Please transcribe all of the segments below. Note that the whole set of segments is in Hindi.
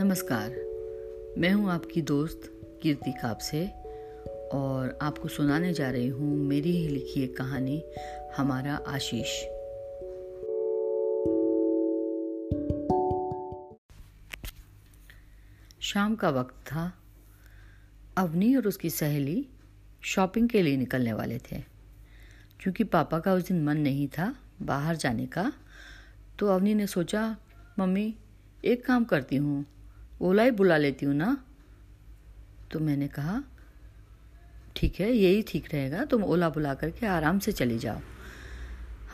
नमस्कार। मैं हूँ आपकी दोस्त कीर्ति कापसे और आपको सुनाने जा रही हूँ मेरी ही लिखी एक कहानी, हमारा आशीष। शाम का वक्त था। अवनी और उसकी सहेली शॉपिंग के लिए निकलने वाले थे। क्योंकि पापा का उस दिन मन नहीं था बाहर जाने का तो अवनी ने सोचा, मम्मी, एक काम करती हूँ ओला ही बुला लेती हूँ ना। तो मैंने कहा, ठीक है यही ठीक रहेगा, तुम ओला बुला करके आराम से चले जाओ।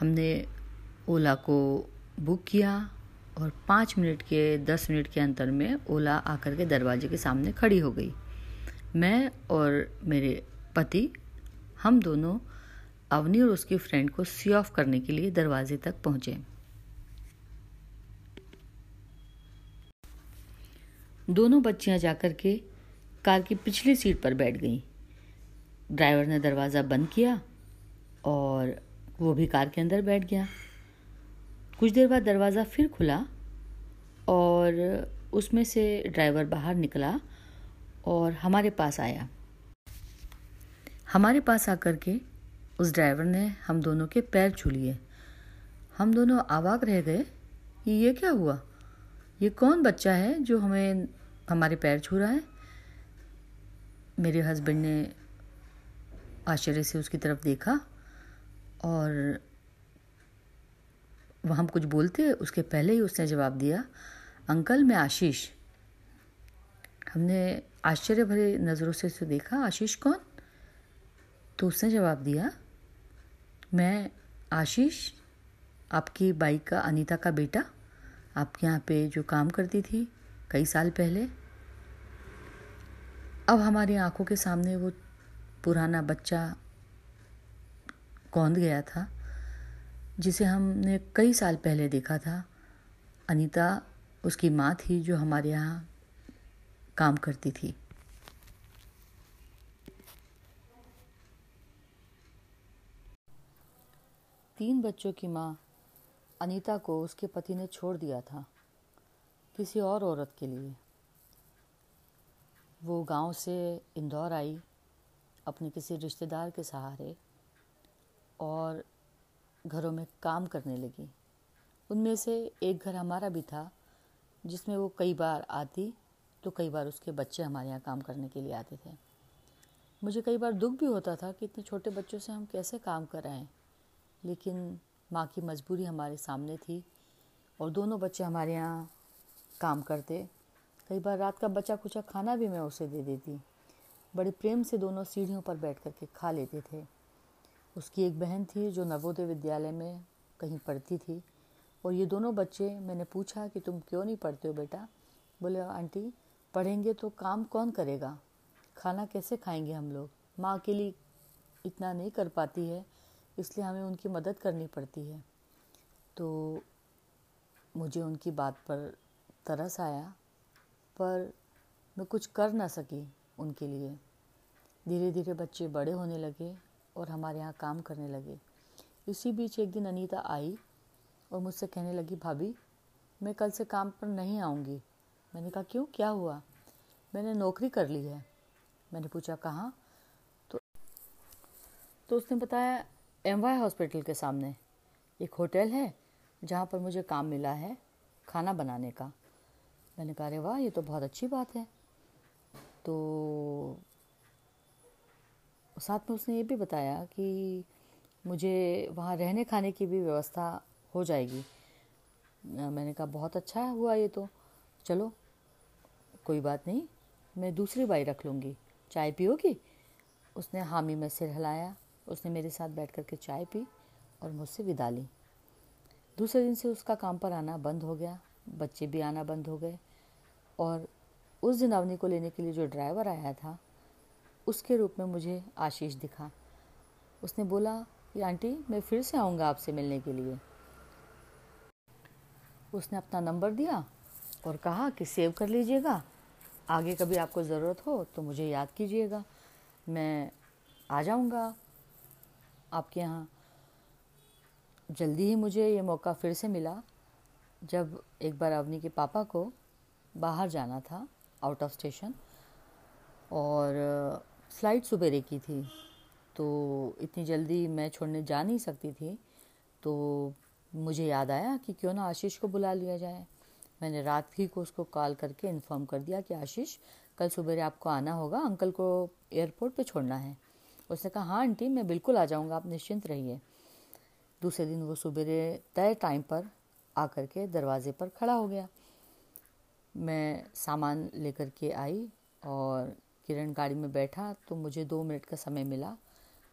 हमने ओला को बुक किया और पाँच मिनट के, दस मिनट के अंतर में ओला आकर के दरवाजे के सामने खड़ी हो गई। मैं और मेरे पति, हम दोनों अवनी और उसकी फ्रेंड को सी ऑफ़ करने के लिए दरवाजे तक पहुँचे। दोनों बच्चियाँ जाकर के कार की पिछली सीट पर बैठ गईं। ड्राइवर ने दरवाज़ा बंद किया और वो भी कार के अंदर बैठ गया। कुछ देर बाद दरवाज़ा फिर खुला और उसमें से ड्राइवर बाहर निकला और हमारे पास आया। हमारे पास आकर के उस ड्राइवर ने हम दोनों के पैर छू लिए। हम दोनों आवाक रह गए कि ये क्या हुआ? ये कौन बच्चा है जो हमें हमारे पैर छू रहा है? मेरे हस्बैंड ने आश्चर्य से उसकी तरफ़ देखा और वह हम कुछ बोलते, उसके पहले ही उसने जवाब दिया, अंकल, मैं आशीष। हमने आश्चर्य भरे नज़रों से उसे देखा, आशीष कौन? तो उसने जवाब दिया, मैं आशीष, आपकी बाई का, अनीता का बेटा। आपके यहाँ पे जो काम करती थी, कई साल पहले। अब हमारी आँखों के सामने वो पुराना बच्चा कौंध गया था, जिसे हमने कई साल पहले देखा था। अनीता, उसकी माँ थी जो हमारे यहाँ काम करती थी। तीन बच्चों की माँ अनीता को उसके पति ने छोड़ दिया था, किसी और औरत के लिए। वो गाँव से इंदौर आई, अपने किसी रिश्तेदार के सहारे, और घरों में काम करने लगी। उनमें से एक घर हमारा भी था, जिसमें वो कई बार आती तो कई बार उसके बच्चे हमारे यहाँ काम करने के लिए आते थे। मुझे कई बार दुख भी होता था कि इतने छोटे बच्चों से हम कैसे काम कराएँ लेकिन माँ की मजबूरी हमारे सामने थी और दोनों बच्चे हमारे यहाँ काम करते। कई बार रात का बचा कुचा खाना भी मैं उसे दे देती। बड़े प्रेम से दोनों सीढ़ियों पर बैठ कर के खा लेते थे। उसकी एक बहन थी जो नवोदय विद्यालय में कहीं पढ़ती थी और ये दोनों बच्चे मैंने पूछा कि तुम क्यों नहीं पढ़ते हो बेटा? बोले, आंटी, पढ़ेंगे तो काम कौन करेगा? खाना कैसे खाएँगे हम लोग? माँ अकेली इतना नहीं कर पाती है। इसलिए हमें उनकी मदद करनी पड़ती है। तो मुझे उनकी बात पर तरस आया, पर मैं कुछ कर ना सकी उनके लिए। धीरे धीरे बच्चे बड़े होने लगे और हमारे यहाँ काम करने लगे। इसी बीच एक दिन अनीता आई और मुझसे कहने लगी, भाभी, मैं कल से काम पर नहीं आऊँगी। मैंने कहा, क्यों? क्या हुआ? मैंने नौकरी कर ली है। मैंने पूछा, कहाँ? तो तो उसने बताया एम वाई हॉस्पिटल के सामने। एक होटल है, जहाँ पर मुझे काम मिला है खाना बनाने का। मैंने कहा, अरे वाह, ये तो बहुत अच्छी बात है। तो साथ में उसने ये भी बताया कि मुझे वहाँ रहने खाने की भी व्यवस्था हो जाएगी। मैंने कहा, बहुत अच्छा हुआ ये तो। चलो, कोई बात नहीं, मैं दूसरी बाई रख लूँगी। चाय पियोगी? उसने हामी में सिर हिलाया। उसने मेरे साथ बैठ कर के चाय पी और मुझसे विदा ली। दूसरे दिन से उसका काम पर आना बंद हो गया, बच्चे भी आना बंद हो गए और उस दिन अवनी को लेने के लिए जो ड्राइवर आया था, उसके रूप में मुझे आशीष दिखा। उसने बोला कि आंटी, मैं फिर से आऊँगा आपसे मिलने के लिए। उसने अपना नंबर दिया और कहा कि सेव कर लीजिएगा, आगे कभी आपको ज़रूरत हो तो मुझे याद कीजिएगा। मैं आ जाऊँगा आपके यहाँ। जल्दी ही मुझे ये मौका फिर से मिला जब एक बार अवनी के पापा को बाहर जाना था आउट ऑफ़ स्टेशन और फ़्लाइट सुबेरे की थी। तो इतनी जल्दी मैं छोड़ने जा नहीं सकती थी। तो मुझे याद आया कि क्यों ना आशीष को बुला लिया जाए। मैंने रात ही को उसको कॉल करके इन्फॉर्म कर दिया कि आशीष, कल सुबह आपको आना होगा, अंकल को एयरपोर्ट पे छोड़ना है। उसने कहा हाँ आंटी, मैं बिल्कुल आ जाऊँगा, आप निश्चिंत रहिए. दूसरे दिन वो सुबह तय टाइम पर आकर के दरवाजे पर खड़ा हो गया। मैं सामान लेकर के आई और किरण गाड़ी में बैठा तो मुझे दो मिनट का समय मिला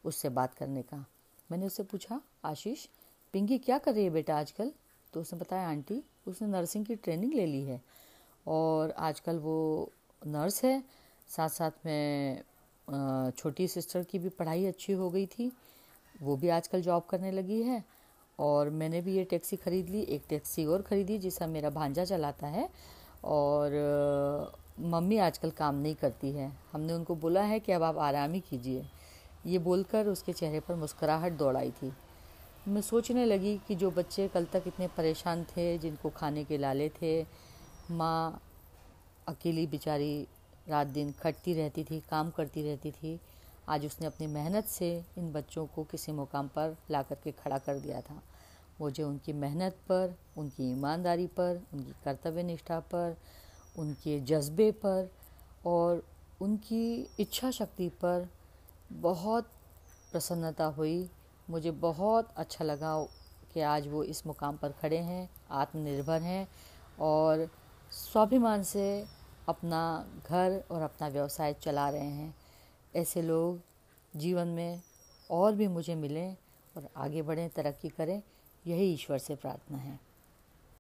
उससे बात करने का। मैंने उससे पूछा, आशीष, पिंकी क्या कर रही है बेटा आजकल? तो उसने बताया, आंटी, उसने नर्सिंग की ट्रेनिंग ले ली है और आजकल वो नर्स है साथ साथ में छोटी सिस्टर की भी पढ़ाई अच्छी हो गई थी, वो भी आजकल जॉब करने लगी है और मैंने भी ये टैक्सी ख़रीद ली, एक टैक्सी और ख़रीदी जिसका मेरा भांजा चलाता है और मम्मी आजकल काम नहीं करती है। हमने उनको बोला है कि अब आप आराम ही कीजिए। ये बोलकर उसके चेहरे पर मुस्कुराहट दौड़ आई थी। मैं सोचने लगी कि जो बच्चे कल तक इतने परेशान थे, जिनको खाने के लाले थे, माँ अकेली बेचारी रात दिन खटती रहती थी, काम करती रहती थी। आज उसने अपनी मेहनत से इन बच्चों को किसी मुकाम पर ला कर के खड़ा कर दिया था। मुझे उनकी मेहनत पर, उनकी ईमानदारी पर, उनकी कर्तव्य निष्ठा पर, उनके जज्बे पर और उनकी इच्छा शक्ति पर बहुत प्रसन्नता हुई। मुझे बहुत अच्छा लगा कि आज वो इस मुकाम पर खड़े हैं, आत्मनिर्भर हैं और स्वाभिमान से अपना घर और अपना व्यवसाय चला रहे हैं। ऐसे लोग जीवन में और भी मुझे मिलें और आगे बढ़ें, तरक्की करें, यही ईश्वर से प्रार्थना है।